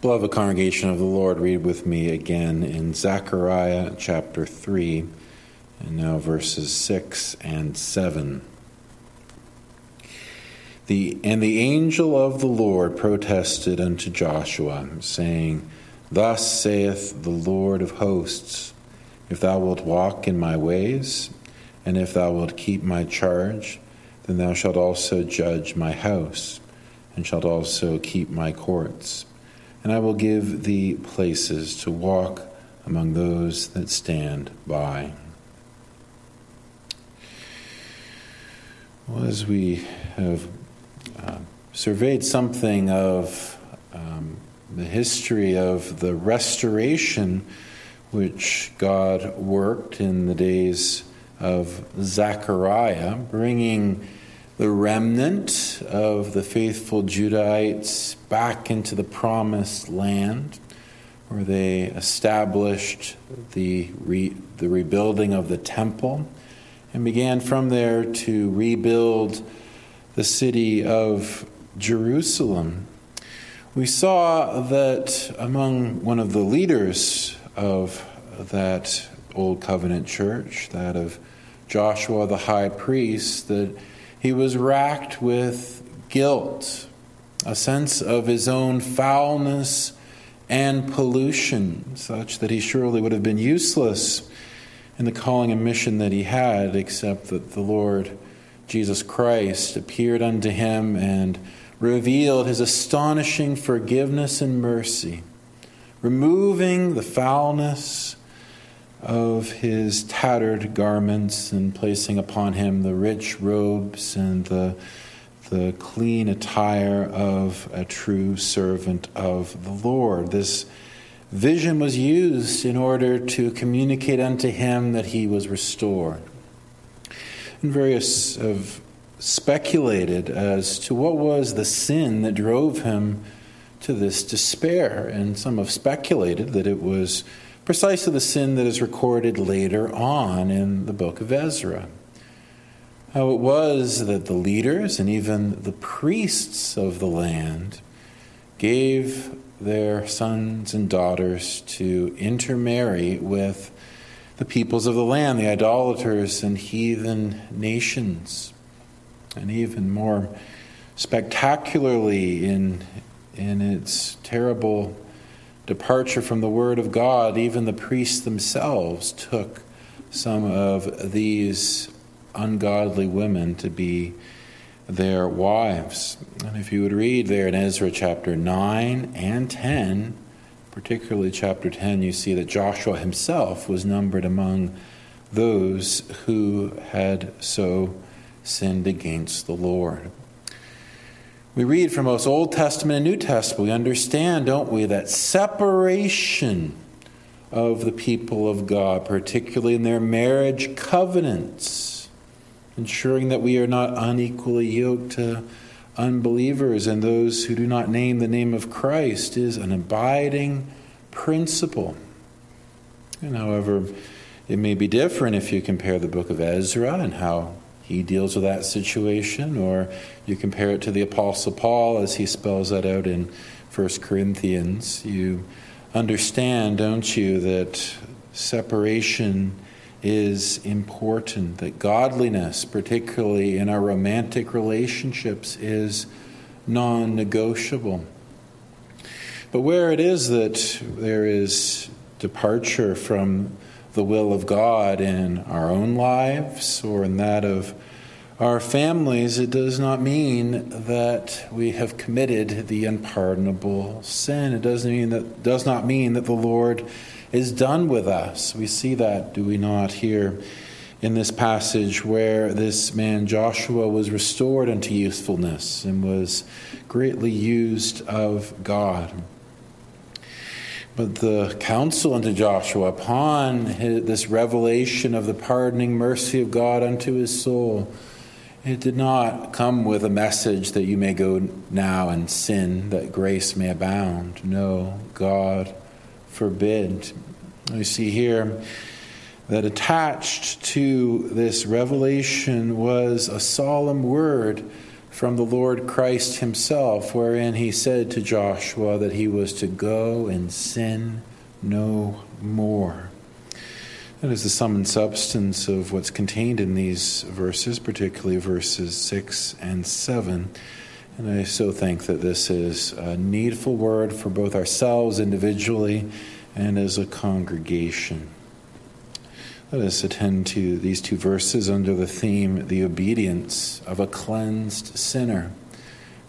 Beloved congregation of the Lord, read with me again in Zechariah chapter 3, and now verses 6 and 7. The, and the angel of the Lord protested unto Joshua, saying, Thus saith the Lord of hosts, If thou wilt walk in my ways, and if thou wilt keep my charge, then thou shalt also judge my house, and shalt also keep my courts and I will give thee places to walk among those that stand by. Well, as we have uh, surveyed something of um, the history of the restoration which God worked in the days of Zechariah, bringing the remnant of the faithful Judahites back into the promised land, where they established the, re, the rebuilding of the temple and began from there to rebuild the city of Jerusalem. We saw that among one of the leaders of that Old Covenant church, that of Joshua the high priest, that he was racked with guilt, a sense of his own foulness and pollution, such that he surely would have been useless in the calling and mission that he had, except that the Lord Jesus Christ appeared unto him and revealed his astonishing forgiveness and mercy, removing the foulness of his tattered garments and placing upon him the rich robes and the, the clean attire of a true servant of the Lord. This vision was used in order to communicate unto him that he was restored. And various have speculated as to what was the sin that drove him to this despair, and some have speculated that it was precisely the sin that is recorded later on in the book of Ezra. How it was that the leaders and even the priests of the land gave their sons and daughters to intermarry with the peoples of the land, the idolaters and heathen nations. And even more spectacularly in, in its terrible departure from the Word of God, even the priests themselves took some of these ungodly women to be their wives. And if you would read there in Ezra chapter 9 and 10, particularly chapter 10, you see that Joshua himself was numbered among those who had so sinned against the Lord. We read from both Old Testament and New Testament, we understand, don't we, that separation of the people of God, particularly in their marriage covenants, ensuring that we are not unequally yoked to unbelievers and those who do not name the name of Christ, is an abiding principle. And however, it may be different if you compare the book of Ezra and how he deals with that situation, or you compare it to the Apostle Paul as he spells that out in 1 Corinthians. You understand, don't you, that separation is important, that godliness, particularly in our romantic relationships, is non negotiable. But where it is that there is departure from the will of God in our own lives or in that of our families, it does not mean that we have committed the unpardonable sin. It doesn't mean that does not mean that the Lord is done with us. We see that, do we not, here in this passage where this man Joshua was restored unto usefulness and was greatly used of God. But the counsel unto Joshua upon his, this revelation of the pardoning mercy of God unto his soul, it did not come with a message that you may go now and sin, that grace may abound. No, God forbid. We see here that attached to this revelation was a solemn word from the Lord Christ Himself, wherein He said to Joshua that he was to go and sin no more. That is the sum and substance of what's contained in these verses, particularly verses 6 and 7. And I so think that this is a needful word for both ourselves individually and as a congregation. Let us attend to these two verses under the theme the obedience of a cleansed sinner.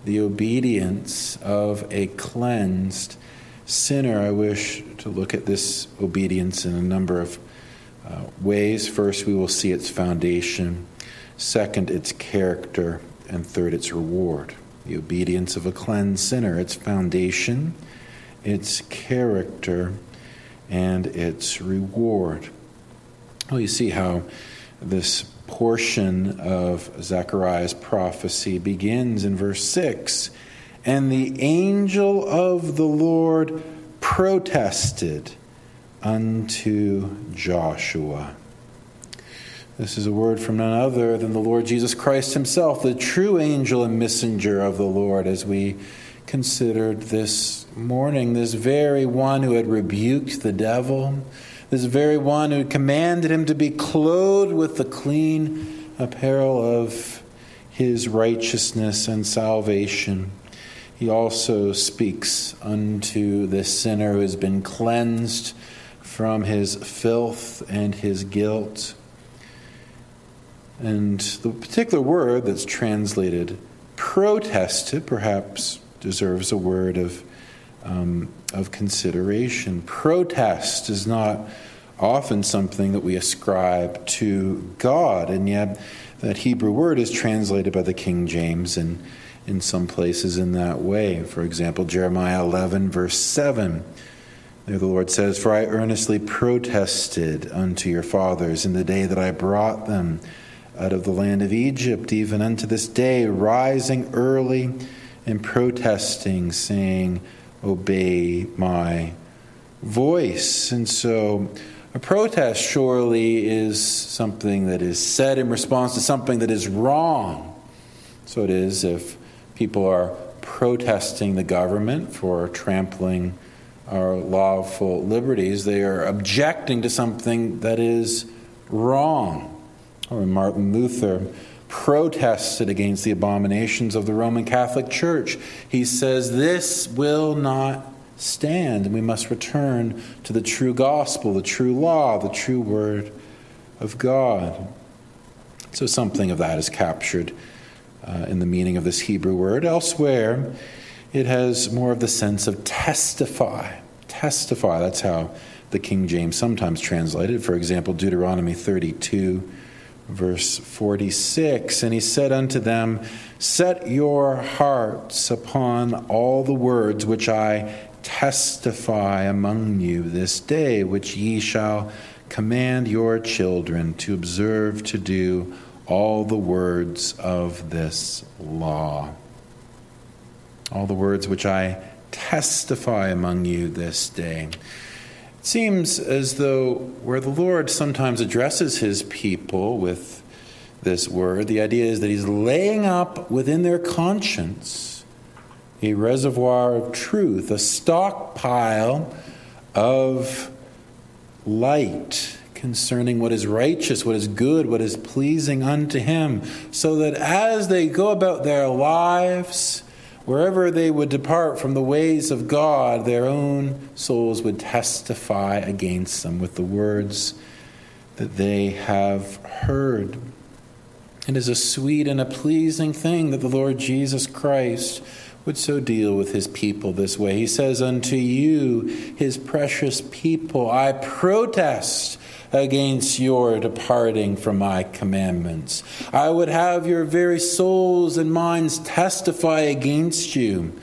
The obedience of a cleansed sinner. I wish to look at this obedience in a number of uh, ways. First, we will see its foundation, second, its character, and third, its reward the obedience of a cleansed sinner, its foundation, its character, and its reward. Well, you see how this portion of Zechariah's prophecy begins in verse 6 And the angel of the Lord protested unto Joshua. This is a word from none other than the Lord Jesus Christ Himself, the true angel and messenger of the Lord, as we considered this morning, this very one who had rebuked the devil, this very one who commanded him to be clothed with the clean apparel of his righteousness and salvation. He also speaks unto this sinner who has been cleansed from his filth and his guilt. And the particular word that's translated protested perhaps deserves a word of, um, of consideration. Protest is not often something that we ascribe to God, and yet that Hebrew word is translated by the King James and in some places in that way. For example, Jeremiah 11, verse 7. There the Lord says, For I earnestly protested unto your fathers in the day that I brought them out of the land of Egypt, even unto this day, rising early and protesting, saying, Obey my voice. And so, a protest surely is something that is said in response to something that is wrong. So it is if people are protesting the government for trampling our lawful liberties, they are objecting to something that is wrong or Martin Luther protested against the abominations of the Roman Catholic Church. He says, This will not stand, and we must return to the true gospel, the true law, the true word of God. So, something of that is captured uh, in the meaning of this Hebrew word. Elsewhere, it has more of the sense of testify. Testify, that's how the King James sometimes translated. For example, Deuteronomy 32 verse 46 And he said unto them, Set your hearts upon all the words which I testify among you this day, which ye shall command your children to observe to do all the words of this law. All the words which I testify among you this day. It seems as though where the Lord sometimes addresses his people with this word, the idea is that he's laying up within their conscience a reservoir of truth, a stockpile of light concerning what is righteous, what is good, what is pleasing unto him, so that as they go about their lives, Wherever they would depart from the ways of God, their own souls would testify against them with the words that they have heard. It is a sweet and a pleasing thing that the Lord Jesus Christ would so deal with his people this way. He says, Unto you, his precious people, I protest against your departing from my commandments. I would have your very souls and minds testify against you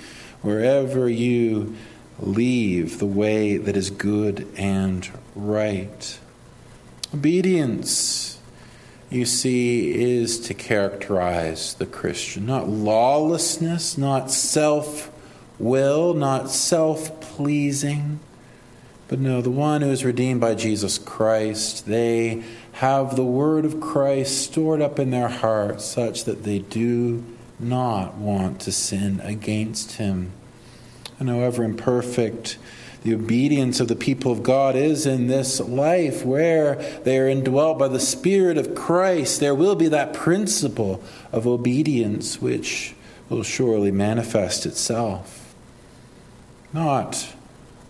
wherever you leave the way that is good and right. Obedience, you see, is to characterize the Christian. Not lawlessness, not self will, not self pleasing but no, the one who is redeemed by Jesus Christ, they have the word of Christ stored up in their hearts such that they do not want to sin against him. And however imperfect the obedience of the people of God is in this life where they are indwelt by the Spirit of Christ, there will be that principle of obedience which will surely manifest itself. Not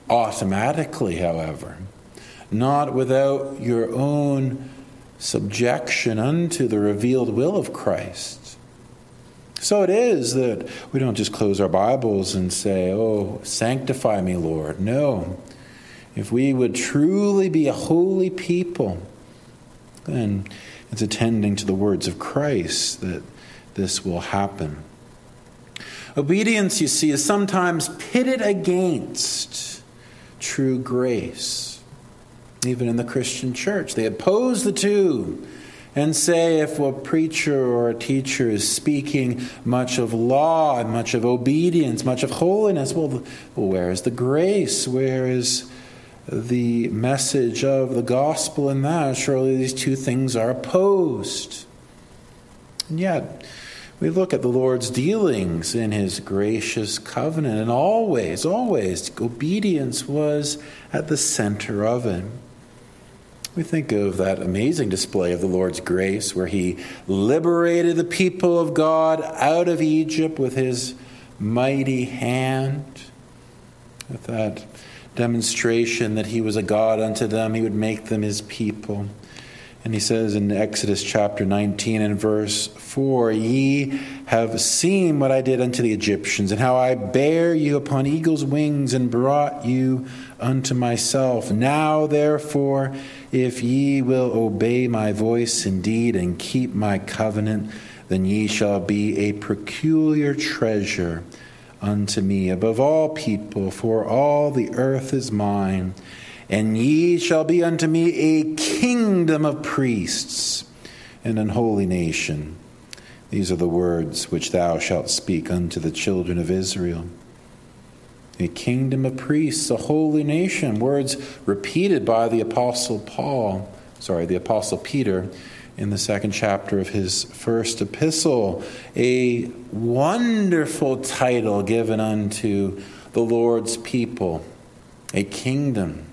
automatically, however, not without your own subjection unto the revealed will of Christ. So it is that we don't just close our Bibles and say, Oh, sanctify me, Lord. No. If we would truly be a holy people, then it's attending to the words of Christ that this will happen. Obedience, you see, is sometimes pitted against true grace. Even in the Christian church, they oppose the two and say if a preacher or a teacher is speaking much of law and much of obedience, much of holiness, well, where is the grace? Where is the message of the gospel in that? Surely these two things are opposed. And yet, we look at the Lord's dealings in his gracious covenant, and always, always, obedience was at the center of it. We think of that amazing display of the Lord's grace where he liberated the people of God out of Egypt with his mighty hand, with that demonstration that he was a God unto them, he would make them his people. And he says in Exodus chapter 19 and verse 4 Ye have seen what I did unto the Egyptians, and how I bare you upon eagle's wings and brought you unto myself. Now, therefore, if ye will obey my voice indeed and keep my covenant, then ye shall be a peculiar treasure unto me above all people, for all the earth is mine and ye shall be unto me a kingdom of priests and an holy nation. These are the words which thou shalt speak unto the children of Israel. A kingdom of priests, a holy nation. Words repeated by the Apostle Paul, sorry, the Apostle Peter in the second chapter of his first epistle. A wonderful title given unto the Lord's people, a kingdom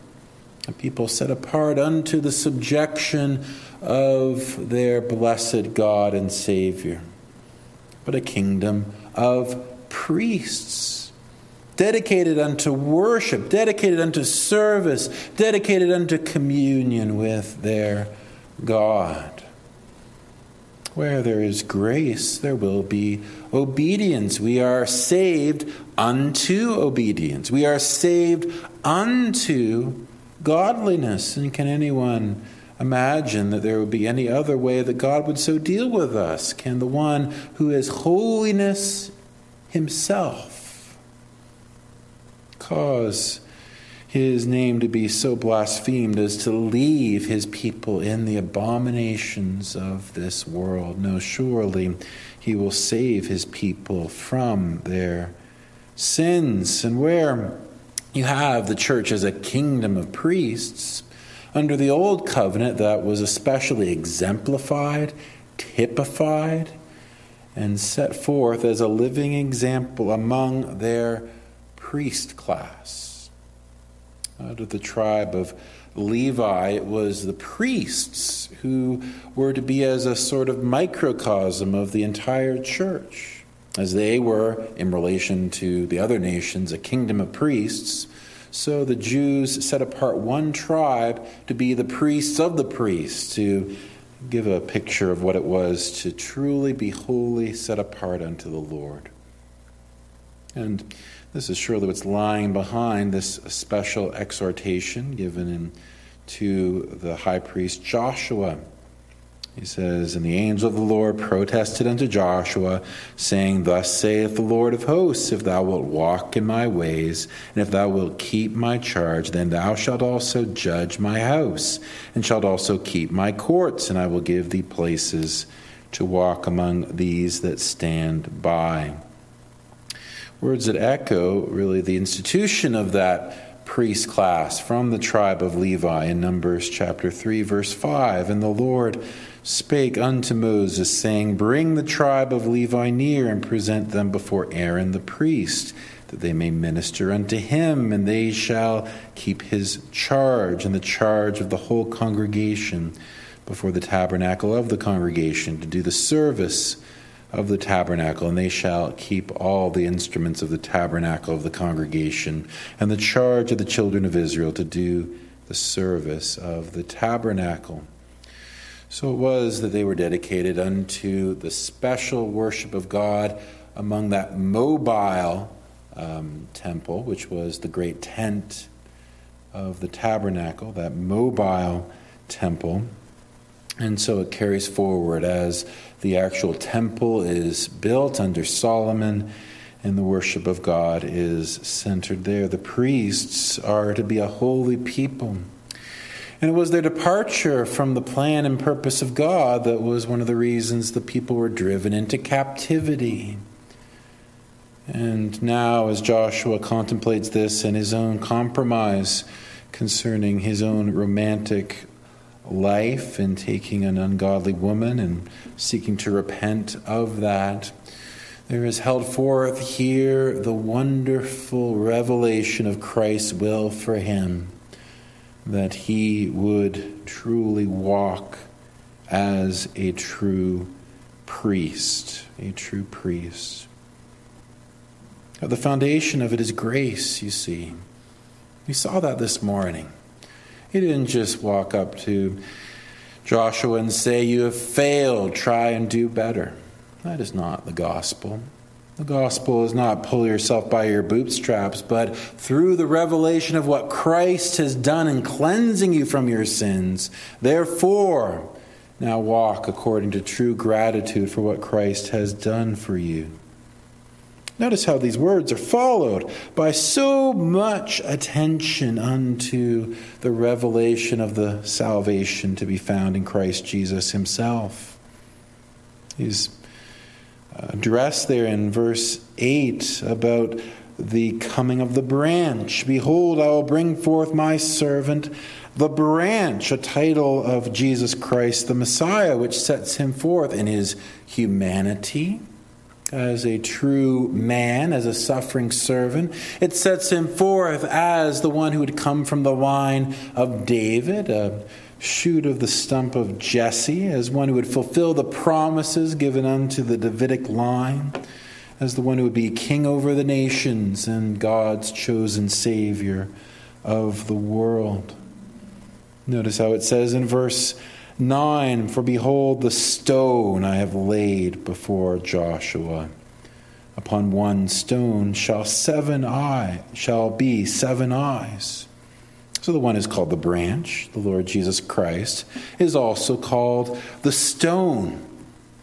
a people set apart unto the subjection of their blessed God and Savior, but a kingdom of priests, dedicated unto worship, dedicated unto service, dedicated unto communion with their God. Where there is grace, there will be obedience. We are saved unto obedience. We are saved unto godliness. And can anyone imagine that there would be any other way that God would so deal with us? Can the one who is holiness himself cause his name to be so blasphemed as to leave his people in the abominations of this world? No, surely he will save his people from their sins. And where you have the church as a kingdom of priests. Under the old covenant, that was especially exemplified, typified, and set forth as a living example among their priest class. Out of the tribe of Levi, it was the priests who were to be as a sort of microcosm of the entire church as they were, in relation to the other nations, a kingdom of priests. So the Jews set apart one tribe to be the priests of the priests, to give a picture of what it was to truly be wholly set apart unto the Lord. And this is surely what's lying behind this special exhortation given in, to the high priest Joshua. He says, And the angel of the Lord protested unto Joshua, saying, Thus saith the Lord of hosts, If thou wilt walk in my ways, and if thou wilt keep my charge, then thou shalt also judge my house, and shalt also keep my courts, and I will give thee places to walk among these that stand by. Words that echo really the institution of that priest class from the tribe of Levi in Numbers chapter 3, verse 5. And the Lord spake unto Moses, saying, Bring the tribe of Levi near and present them before Aaron the priest, that they may minister unto him, and they shall keep his charge and the charge of the whole congregation before the tabernacle of the congregation to do the service of the tabernacle, and they shall keep all the instruments of the tabernacle of the congregation, and the charge of the children of Israel to do the service of the tabernacle. So it was that they were dedicated unto the special worship of God among that mobile um, temple, which was the great tent of the tabernacle, that mobile temple. And so it carries forward as the actual temple is built under Solomon and the worship of God is centered there. The priests are to be a holy people. And it was their departure from the plan and purpose of God that was one of the reasons the people were driven into captivity. And now, as Joshua contemplates this and his own compromise concerning his own romantic life and taking an ungodly woman and seeking to repent of that, there is held forth here the wonderful revelation of Christ's will for him that he would truly walk as a true priest, a true priest. The foundation of it is grace, you see. We saw that this morning. He didn't just walk up to Joshua and say, You have failed, try and do better. That is not the gospel. The gospel is not pull yourself by your bootstraps, but through the revelation of what Christ has done in cleansing you from your sins. Therefore, now walk according to true gratitude for what Christ has done for you. Notice how these words are followed by so much attention unto the revelation of the salvation to be found in Christ Jesus himself. He's addressed there in verse 8 about the coming of the branch. Behold, I will bring forth my servant, the branch, a title of Jesus Christ, the Messiah, which sets him forth in his humanity as a true man, as a suffering servant. It sets him forth as the one who would come from the line of David, a shoot of the stump of Jesse, as one who would fulfill the promises given unto the Davidic line, as the one who would be king over the nations and God's chosen Savior of the world. Notice how it says in verse 9 For behold, the stone I have laid before Joshua. Upon one stone shall seven eye shall be seven eyes. So the one is called the branch, the Lord Jesus Christ, is also called the stone.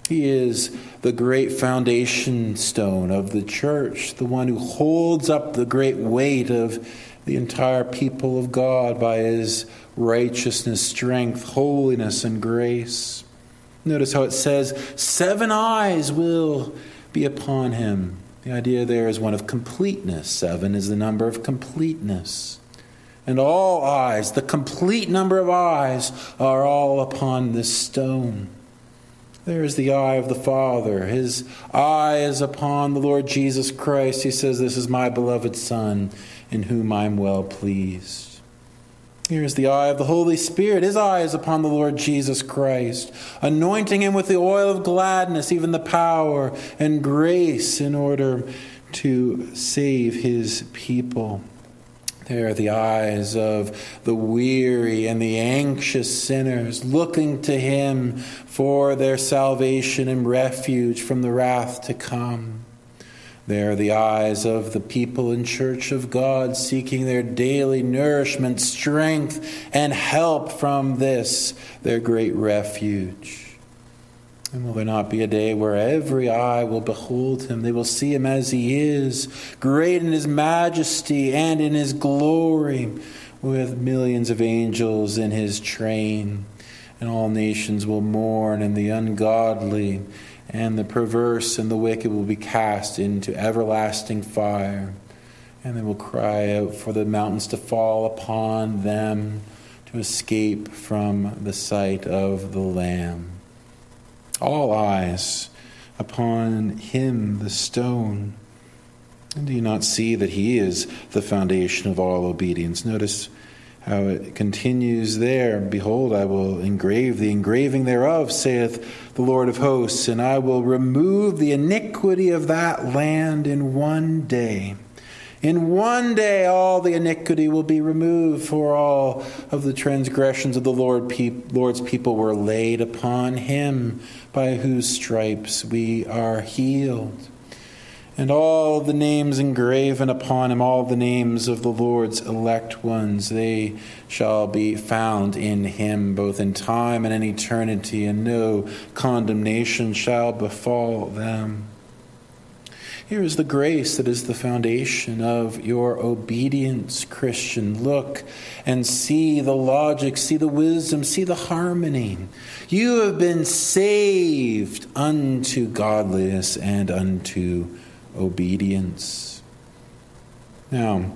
He is the great foundation stone of the church, the one who holds up the great weight of the entire people of God by his righteousness, strength, holiness, and grace. Notice how it says, Seven eyes will be upon him. The idea there is one of completeness. Seven is the number of completeness and all eyes, the complete number of eyes, are all upon this stone. There is the eye of the Father. His eye is upon the Lord Jesus Christ. He says, This is my beloved Son, in whom I am well pleased. Here is the eye of the Holy Spirit. His eye is upon the Lord Jesus Christ, anointing him with the oil of gladness, even the power and grace in order to save his people. There are the eyes of the weary and the anxious sinners looking to Him for their salvation and refuge from the wrath to come. There are the eyes of the people in Church of God seeking their daily nourishment, strength, and help from this, their great refuge. And will there not be a day where every eye will behold him? They will see him as he is, great in his majesty and in his glory, with millions of angels in his train. And all nations will mourn, and the ungodly and the perverse and the wicked will be cast into everlasting fire. And they will cry out for the mountains to fall upon them to escape from the sight of the Lamb. All eyes upon him, the stone. And do you not see that he is the foundation of all obedience? Notice how it continues there. Behold, I will engrave the engraving thereof, saith the Lord of hosts, and I will remove the iniquity of that land in one day. In one day, all the iniquity will be removed, for all of the transgressions of the Lord pe- Lord's people were laid upon him, by whose stripes we are healed. And all the names engraven upon him, all the names of the Lord's elect ones, they shall be found in him, both in time and in eternity, and no condemnation shall befall them. Here is the grace that is the foundation of your obedience, Christian. Look and see the logic, see the wisdom, see the harmony. You have been saved unto godliness and unto obedience. Now,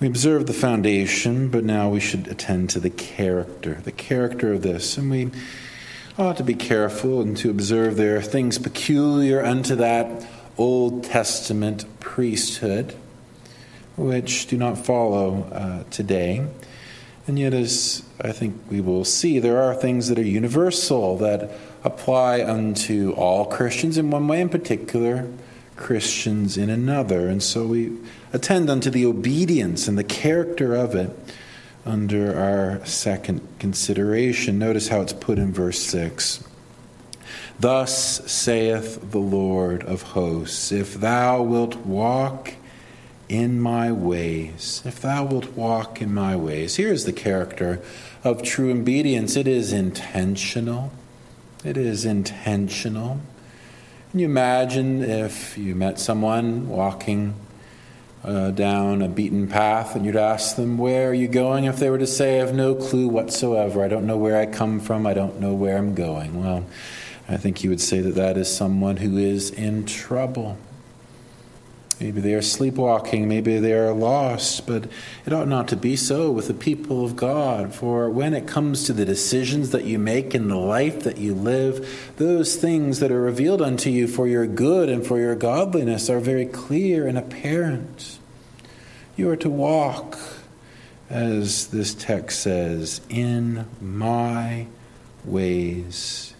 we observe the foundation, but now we should attend to the character, the character of this. And we ought to be careful and to observe there are things peculiar unto that Old Testament priesthood, which do not follow uh, today. And yet, as I think we will see, there are things that are universal that apply unto all Christians in one way, in particular, Christians in another. And so we attend unto the obedience and the character of it under our second consideration. Notice how it's put in verse 6. Thus saith the Lord of hosts, if thou wilt walk in my ways, if thou wilt walk in my ways. Here's the character of true obedience it is intentional. It is intentional. Can you imagine if you met someone walking uh, down a beaten path and you'd ask them, Where are you going? If they were to say, I have no clue whatsoever, I don't know where I come from, I don't know where I'm going. Well, I think you would say that that is someone who is in trouble. Maybe they are sleepwalking, maybe they are lost, but it ought not to be so with the people of God. For when it comes to the decisions that you make in the life that you live, those things that are revealed unto you for your good and for your godliness are very clear and apparent. You are to walk, as this text says, in my ways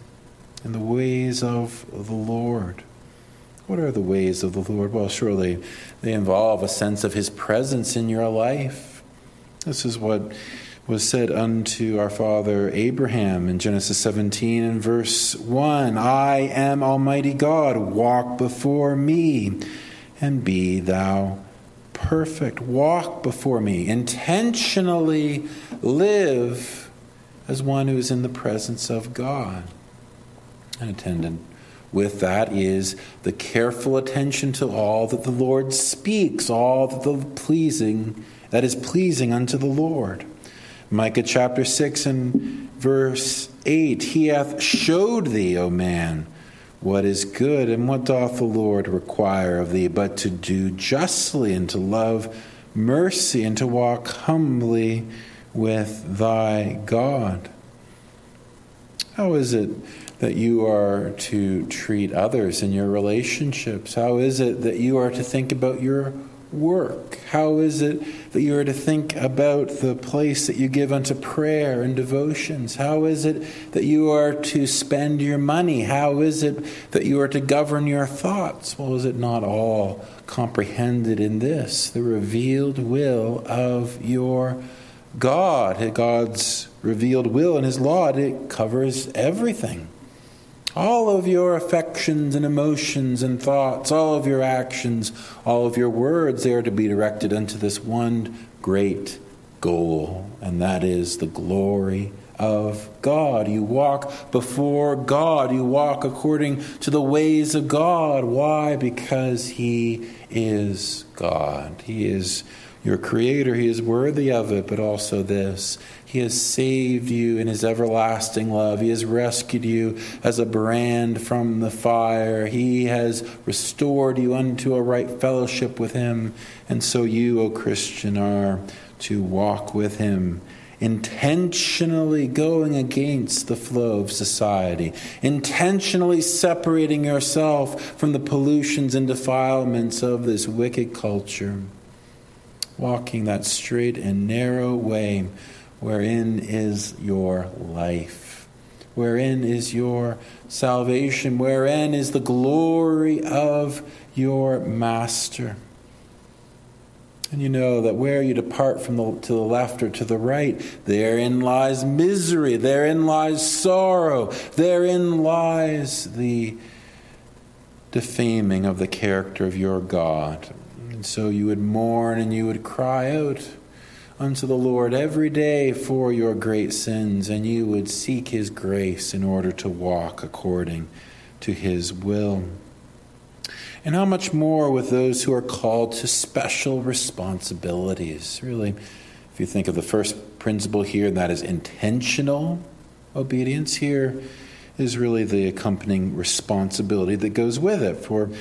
in the ways of the Lord. What are the ways of the Lord? Well, surely they involve a sense of His presence in your life. This is what was said unto our father Abraham in Genesis 17 and verse 1 I am Almighty God, walk before me and be thou perfect. Walk before me. Intentionally live as one who is in the presence of God attendant with that is the careful attention to all that the Lord speaks, all that the pleasing that is pleasing unto the Lord. Micah chapter 6 and verse 8 He hath showed thee, O man, what is good, and what doth the Lord require of thee, but to do justly, and to love mercy, and to walk humbly with thy God. How is it that you are to treat others in your relationships? How is it that you are to think about your work? How is it that you are to think about the place that you give unto prayer and devotions? How is it that you are to spend your money? How is it that you are to govern your thoughts? Well, is it not all comprehended in this, the revealed will of your God? God's revealed will and His law, it covers everything all of your affections and emotions and thoughts, all of your actions, all of your words, they are to be directed unto this one great goal, and that is the glory of God. You walk before God. You walk according to the ways of God. Why? Because He is God. He is your Creator. He is worthy of it, but also this he has saved you in His everlasting love. He has rescued you as a brand from the fire. He has restored you unto a right fellowship with Him. And so you, O Christian, are to walk with Him intentionally going against the flow of society, intentionally separating yourself from the pollutions and defilements of this wicked culture, walking that straight and narrow way wherein is your life, wherein is your salvation, wherein is the glory of your Master. And you know that where you depart from the, to the left or to the right, therein lies misery, therein lies sorrow, therein lies the defaming of the character of your God. And so you would mourn and you would cry out unto the Lord every day for your great sins, and you would seek his grace in order to walk according to his will. And how much more with those who are called to special responsibilities? Really, if you think of the first principle here, that is intentional obedience, here is really the accompanying responsibility that goes with it. For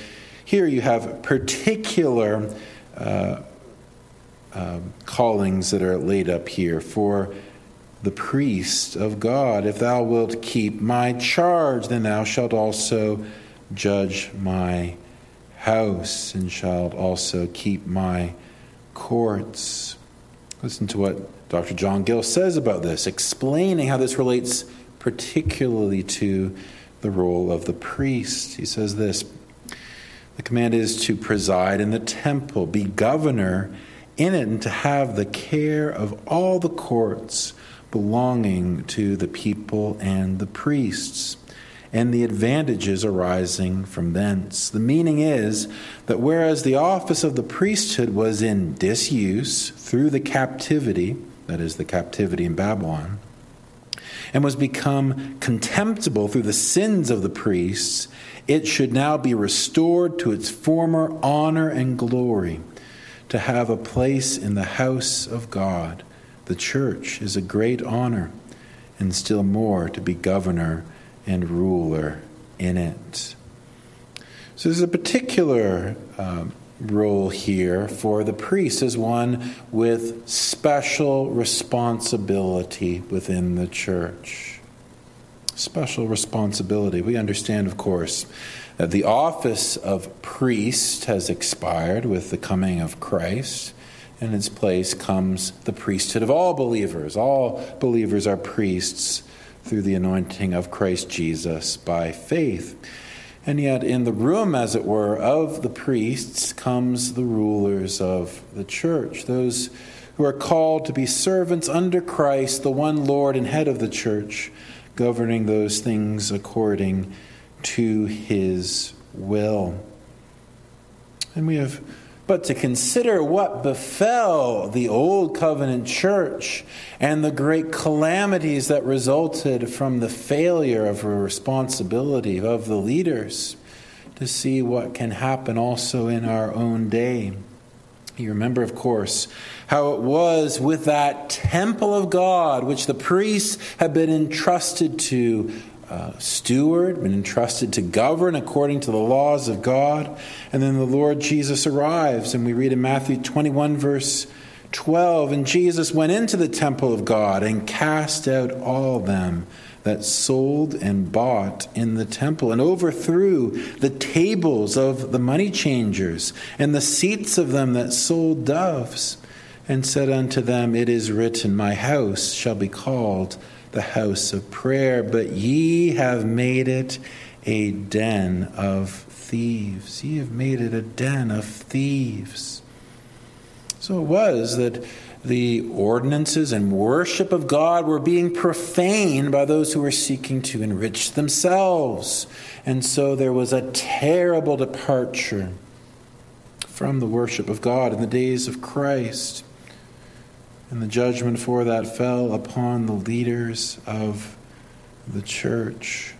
here you have particular uh, uh, callings that are laid up here for the priest of God. If thou wilt keep my charge, then thou shalt also judge my house and shalt also keep my courts. Listen to what Dr. John Gill says about this, explaining how this relates particularly to the role of the priest. He says this The command is to preside in the temple, be governor in it, and to have the care of all the courts belonging to the people and the priests and the advantages arising from thence. The meaning is that whereas the office of the priesthood was in disuse through the captivity, that is, the captivity in Babylon, and was become contemptible through the sins of the priests, it should now be restored to its former honor and glory, to have a place in the house of God. The church is a great honor, and still more to be governor and ruler in it. So there's a particular uh, role here for the priest as one with special responsibility within the church. Special responsibility. We understand, of course, that the office of priest has expired with the coming of Christ. In its place comes the priesthood of all believers. All believers are priests through the anointing of Christ Jesus by faith. And yet, in the room, as it were, of the priests comes the rulers of the church, those who are called to be servants under Christ, the one Lord and head of the church, governing those things according to his will. And we have but to consider what befell the Old Covenant church and the great calamities that resulted from the failure of responsibility of the leaders, to see what can happen also in our own day. You remember, of course, how it was with that temple of God, which the priests had been entrusted to uh, steward, been entrusted to govern according to the laws of God. And then the Lord Jesus arrives, and we read in Matthew 21, verse 12 And Jesus went into the temple of God and cast out all them that sold and bought in the temple, and overthrew the tables of the money changers and the seats of them that sold doves, and said unto them, It is written, My house shall be called the house of prayer, but ye have made it a den of thieves. Ye have made it a den of thieves. So it was that the ordinances and worship of God were being profaned by those who were seeking to enrich themselves. And so there was a terrible departure from the worship of God in the days of Christ. And the judgment for that fell upon the leaders of the church.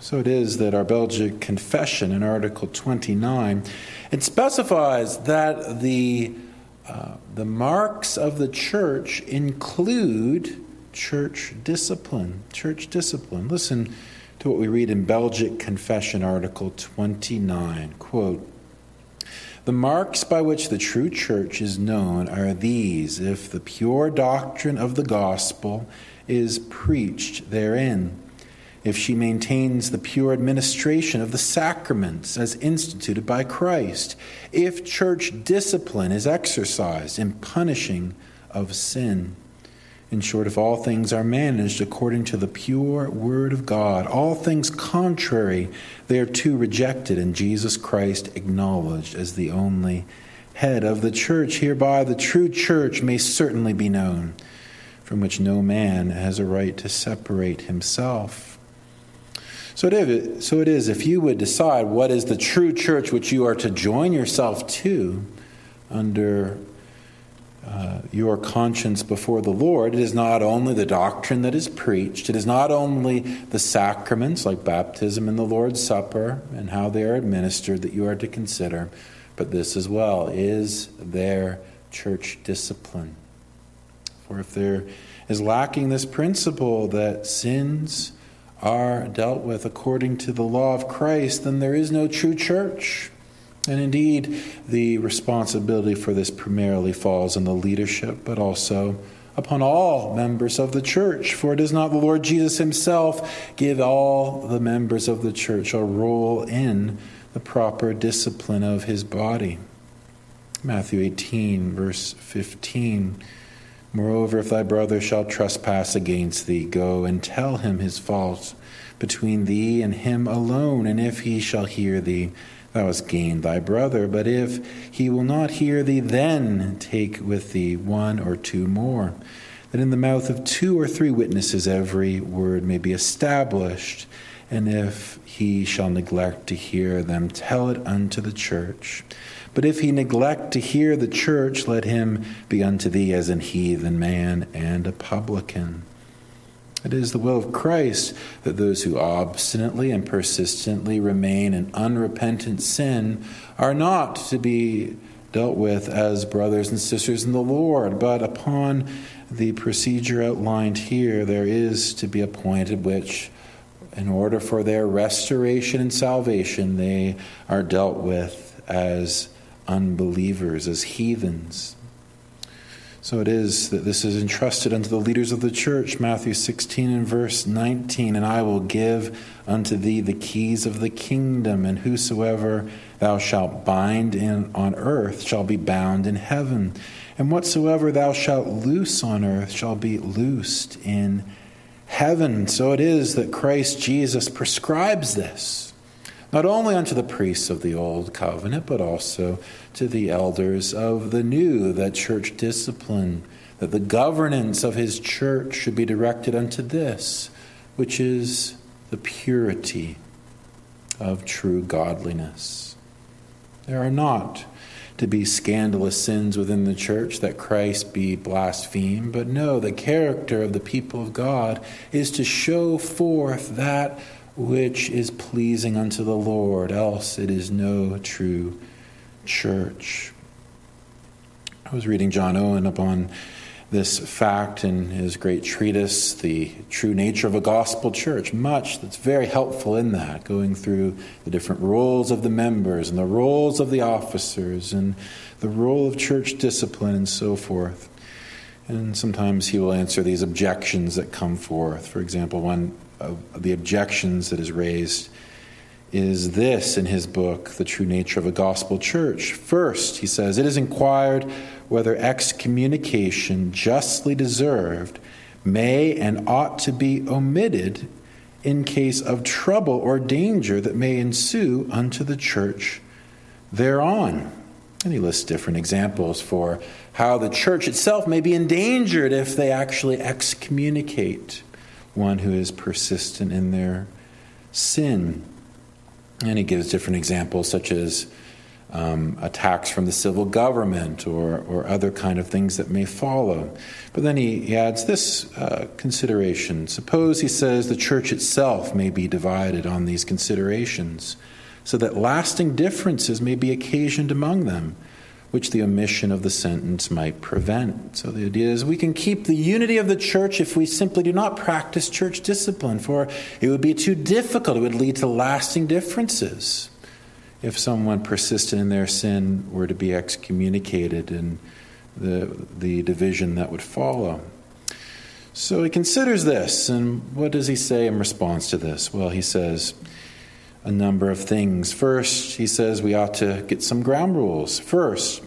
So it is that our Belgic confession in Article 29 it specifies that the uh, the marks of the church include church discipline. Church discipline. Listen to what we read in Belgic Confession, Article 29. Quote The marks by which the true church is known are these if the pure doctrine of the gospel is preached therein, if she maintains the pure administration of the sacraments as instituted by Christ, if church discipline is exercised in punishing of sin. In short, if all things are managed according to the pure word of God, all things contrary thereto rejected, and Jesus Christ acknowledged as the only head of the church, hereby the true church may certainly be known, from which no man has a right to separate himself. So it, is, so it is, if you would decide what is the true church which you are to join yourself to under uh, your conscience before the Lord, it is not only the doctrine that is preached, it is not only the sacraments like baptism and the Lord's Supper and how they are administered that you are to consider, but this as well is their church discipline. For if there is lacking this principle that sins are dealt with according to the law of Christ, then there is no true church. And indeed, the responsibility for this primarily falls on the leadership, but also upon all members of the church. For does not the Lord Jesus himself give all the members of the church a role in the proper discipline of his body? Matthew 18, verse 15. Moreover, if thy brother shall trespass against thee, go and tell him his fault between thee and him alone. And if he shall hear thee, thou hast gained thy brother. But if he will not hear thee, then take with thee one or two more, that in the mouth of two or three witnesses every word may be established. And if he shall neglect to hear them, tell it unto the church. But if he neglect to hear the church, let him be unto thee as an heathen man and a publican. It is the will of Christ that those who obstinately and persistently remain in unrepentant sin are not to be dealt with as brothers and sisters in the Lord, but upon the procedure outlined here, there is to be a point at which, in order for their restoration and salvation, they are dealt with as unbelievers, as heathens. So it is that this is entrusted unto the leaders of the church, Matthew 16 and verse 19. And I will give unto thee the keys of the kingdom, and whosoever thou shalt bind in on earth shall be bound in heaven, and whatsoever thou shalt loose on earth shall be loosed in heaven. So it is that Christ Jesus prescribes this not only unto the priests of the old covenant, but also to the elders of the new, that church discipline, that the governance of his church should be directed unto this, which is the purity of true godliness. There are not to be scandalous sins within the church, that Christ be blasphemed, but no, the character of the people of God is to show forth that which is pleasing unto the Lord, else it is no true church. I was reading John Owen upon this fact in his great treatise, The True Nature of a Gospel Church. Much that's very helpful in that, going through the different roles of the members and the roles of the officers and the role of church discipline and so forth. And sometimes he will answer these objections that come forth. For example, one of the objections that is raised is this in his book, The True Nature of a Gospel Church. First, he says, it is inquired whether excommunication justly deserved may and ought to be omitted in case of trouble or danger that may ensue unto the church thereon. And he lists different examples for how the church itself may be endangered if they actually excommunicate one who is persistent in their sin. And he gives different examples, such as um, attacks from the civil government or, or other kind of things that may follow. But then he, he adds this uh, consideration. Suppose, he says, the church itself may be divided on these considerations, so that lasting differences may be occasioned among them which the omission of the sentence might prevent. So the idea is we can keep the unity of the church if we simply do not practice church discipline, for it would be too difficult. It would lead to lasting differences if someone persisted in their sin were to be excommunicated and the, the division that would follow. So he considers this, and what does he say in response to this? Well, he says a number of things. First, he says we ought to get some ground rules. First,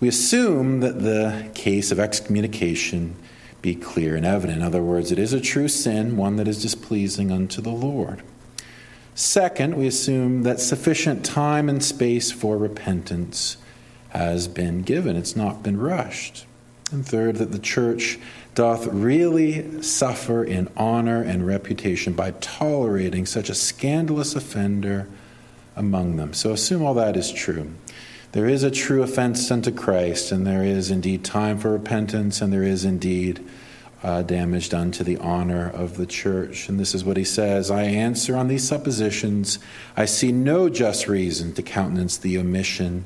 we assume that the case of excommunication be clear and evident. In other words, it is a true sin, one that is displeasing unto the Lord. Second, we assume that sufficient time and space for repentance has been given, it's not been rushed. And third, that the church doth really suffer in honor and reputation by tolerating such a scandalous offender among them. So assume all that is true. There is a true offense unto Christ, and there is indeed time for repentance, and there is indeed uh, damage done to the honor of the church. And this is what he says I answer on these suppositions. I see no just reason to countenance the omission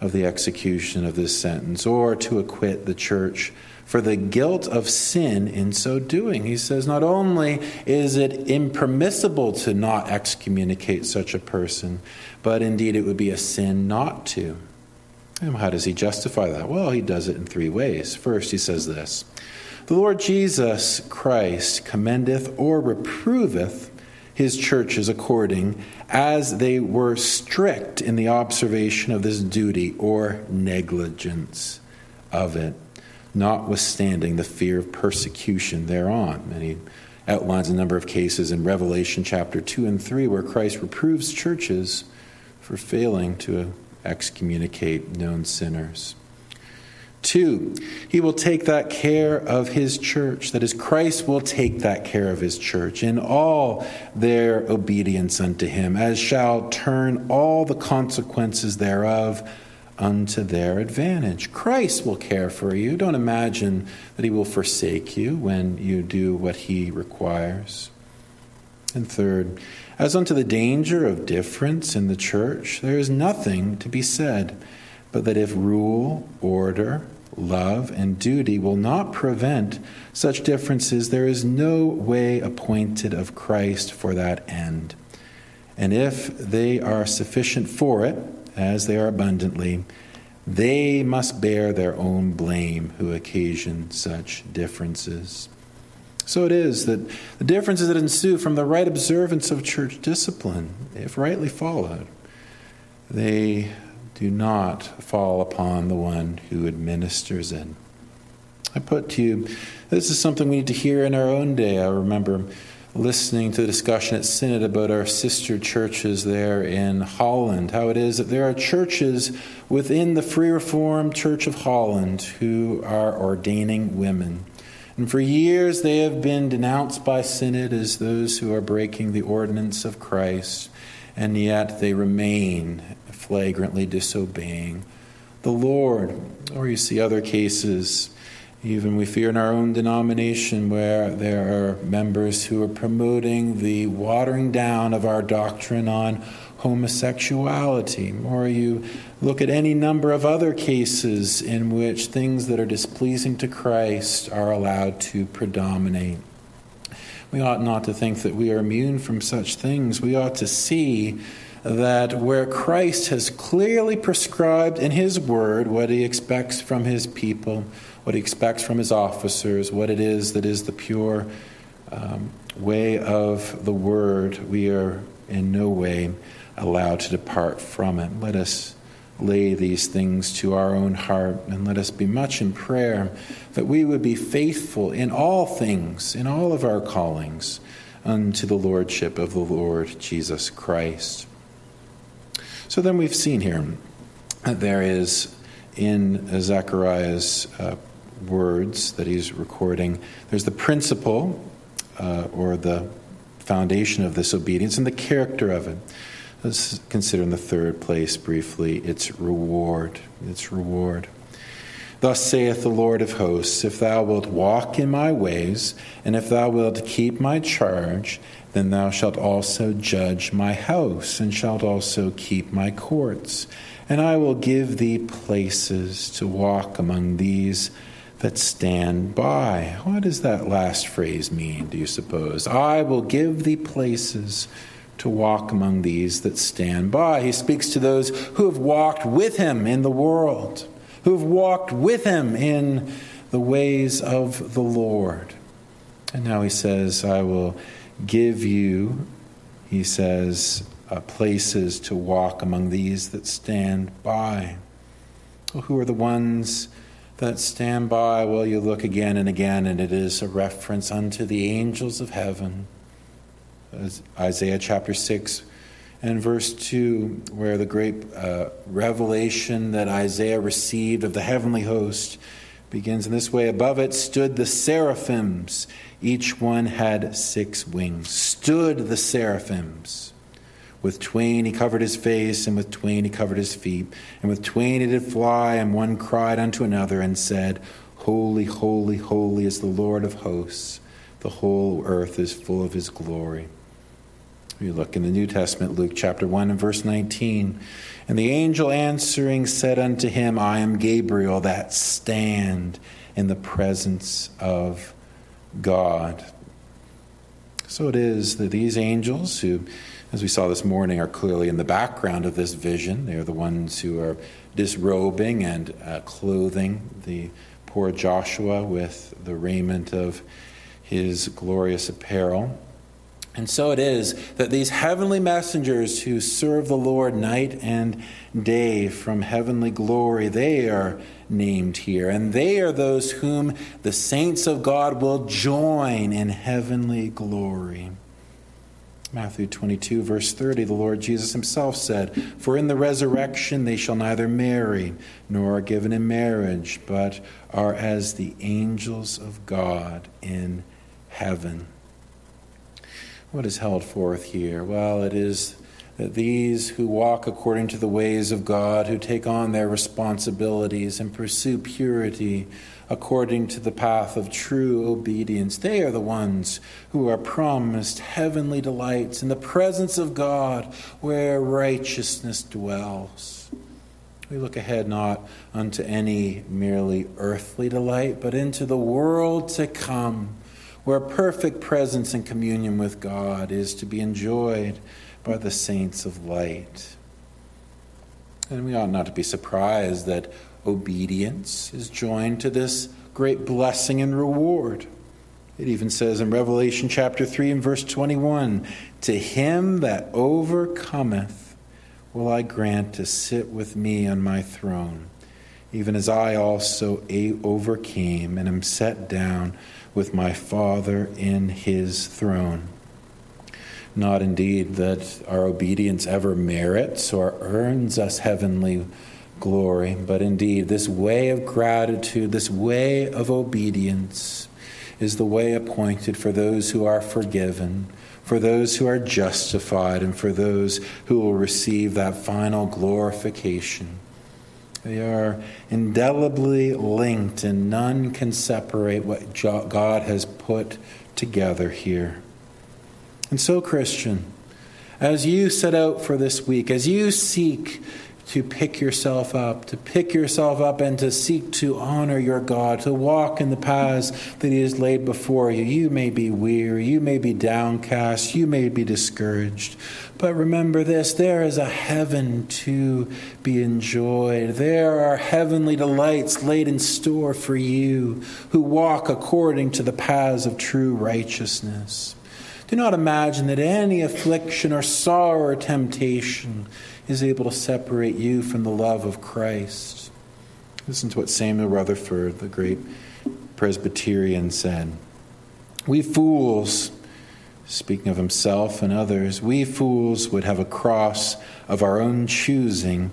of the execution of this sentence or to acquit the church for the guilt of sin in so doing. He says, not only is it impermissible to not excommunicate such a person, but indeed it would be a sin not to. And how does he justify that? Well, he does it in three ways. First, he says this The Lord Jesus Christ commendeth or reproveth his churches according as they were strict in the observation of this duty or negligence of it notwithstanding the fear of persecution thereon. And he outlines a number of cases in Revelation chapter 2 and 3 where Christ reproves churches for failing to excommunicate known sinners. Two, he will take that care of his church. That is, Christ will take that care of his church in all their obedience unto him, as shall turn all the consequences thereof unto their advantage. Christ will care for you. Don't imagine that he will forsake you when you do what he requires. And third, as unto the danger of difference in the church, there is nothing to be said, but that if rule, order, love, and duty will not prevent such differences, there is no way appointed of Christ for that end. And if they are sufficient for it, as they are abundantly, they must bear their own blame who occasion such differences. So it is that the differences that ensue from the right observance of church discipline, if rightly followed, they do not fall upon the one who administers it. I put to you, this is something we need to hear in our own day. I remember listening to the discussion at Synod about our sister churches there in Holland, how it is that there are churches within the Free Reformed Church of Holland who are ordaining women. And for years they have been denounced by Synod as those who are breaking the ordinance of Christ, and yet they remain flagrantly disobeying the Lord. Or you see other cases even we fear in our own denomination where there are members who are promoting the watering down of our doctrine on homosexuality. Or you look at any number of other cases in which things that are displeasing to Christ are allowed to predominate. We ought not to think that we are immune from such things. We ought to see that where Christ has clearly prescribed in His Word what He expects from His people, what he expects from his officers, what it is that is the pure um, way of the word. We are in no way allowed to depart from it. Let us lay these things to our own heart and let us be much in prayer that we would be faithful in all things, in all of our callings, unto the Lordship of the Lord Jesus Christ. So then we've seen here that there is in Zechariah's uh, words that he's recording. There's the principle uh, or the foundation of this obedience and the character of it. Let's consider in the third place briefly its reward. Its reward. Thus saith the Lord of hosts If thou wilt walk in my ways, and if thou wilt keep my charge, then thou shalt also judge my house, and shalt also keep my courts. And I will give thee places to walk among these that stand by. What does that last phrase mean, do you suppose? I will give thee places to walk among these that stand by. He speaks to those who have walked with him in the world, who have walked with him in the ways of the Lord. And now he says, I will give you, he says, uh, places to walk among these that stand by. Well, who are the ones that stand by? Well, you look again and again, and it is a reference unto the angels of heaven As Isaiah chapter 6 and verse 2, where the great uh, revelation that Isaiah received of the heavenly host begins in this way Above it stood the seraphims, each one had six wings. Stood the seraphims. With twain he covered his face, and with twain he covered his feet, and with twain he did fly, and one cried unto another and said, Holy, holy, holy is the Lord of hosts. The whole earth is full of his glory. We look in the New Testament, Luke chapter 1 and verse 19. And the angel answering said unto him, I am Gabriel that stand in the presence of God. So it is that these angels, who, as we saw this morning, are clearly in the background of this vision, they are the ones who are disrobing and uh, clothing the poor Joshua with the raiment of his glorious apparel. And so it is that these heavenly messengers who serve the Lord night and day from heavenly glory, they are named here. And they are those whom the saints of God will join in heavenly glory. Matthew 22, verse 30, the Lord Jesus himself said, For in the resurrection they shall neither marry nor are given in marriage, but are as the angels of God in heaven. What is held forth here? Well, it is that these who walk according to the ways of God, who take on their responsibilities and pursue purity according to the path of true obedience, they are the ones who are promised heavenly delights in the presence of God where righteousness dwells. We look ahead not unto any merely earthly delight, but into the world to come where perfect presence and communion with God is to be enjoyed by the saints of light. And we ought not to be surprised that obedience is joined to this great blessing and reward. It even says in Revelation chapter 3 and verse 21 To him that overcometh will I grant to sit with me on my throne, even as I also overcame and am set down with my Father in his throne. Not indeed that our obedience ever merits or earns us heavenly glory, but indeed this way of gratitude, this way of obedience, is the way appointed for those who are forgiven, for those who are justified, and for those who will receive that final glorification. They are indelibly linked, and none can separate what God has put together here. And so, Christian, as you set out for this week, as you seek to pick yourself up, to pick yourself up and to seek to honor your God, to walk in the paths that He has laid before you. You may be weary, you may be downcast, you may be discouraged. But remember this there is a heaven to be enjoyed. There are heavenly delights laid in store for you who walk according to the paths of true righteousness. Do not imagine that any affliction or sorrow or temptation is able to separate you from the love of Christ. Listen to what Samuel Rutherford, the great Presbyterian, said. We fools, speaking of himself and others, we fools would have a cross of our own choosing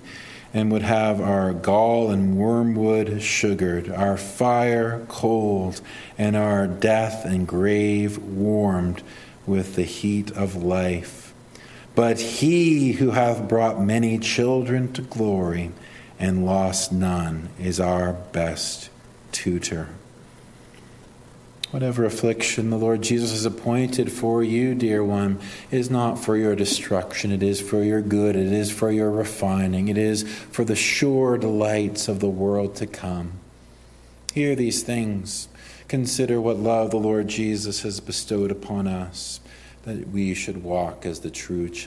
and would have our gall and wormwood sugared, our fire cold, and our death and grave warmed with the heat of life. But he who hath brought many children to glory and lost none is our best tutor. Whatever affliction the Lord Jesus has appointed for you, dear one, is not for your destruction. It is for your good. It is for your refining. It is for the sure delights of the world to come. Hear these things. Consider what love the Lord Jesus has bestowed upon us that we should walk as the true children.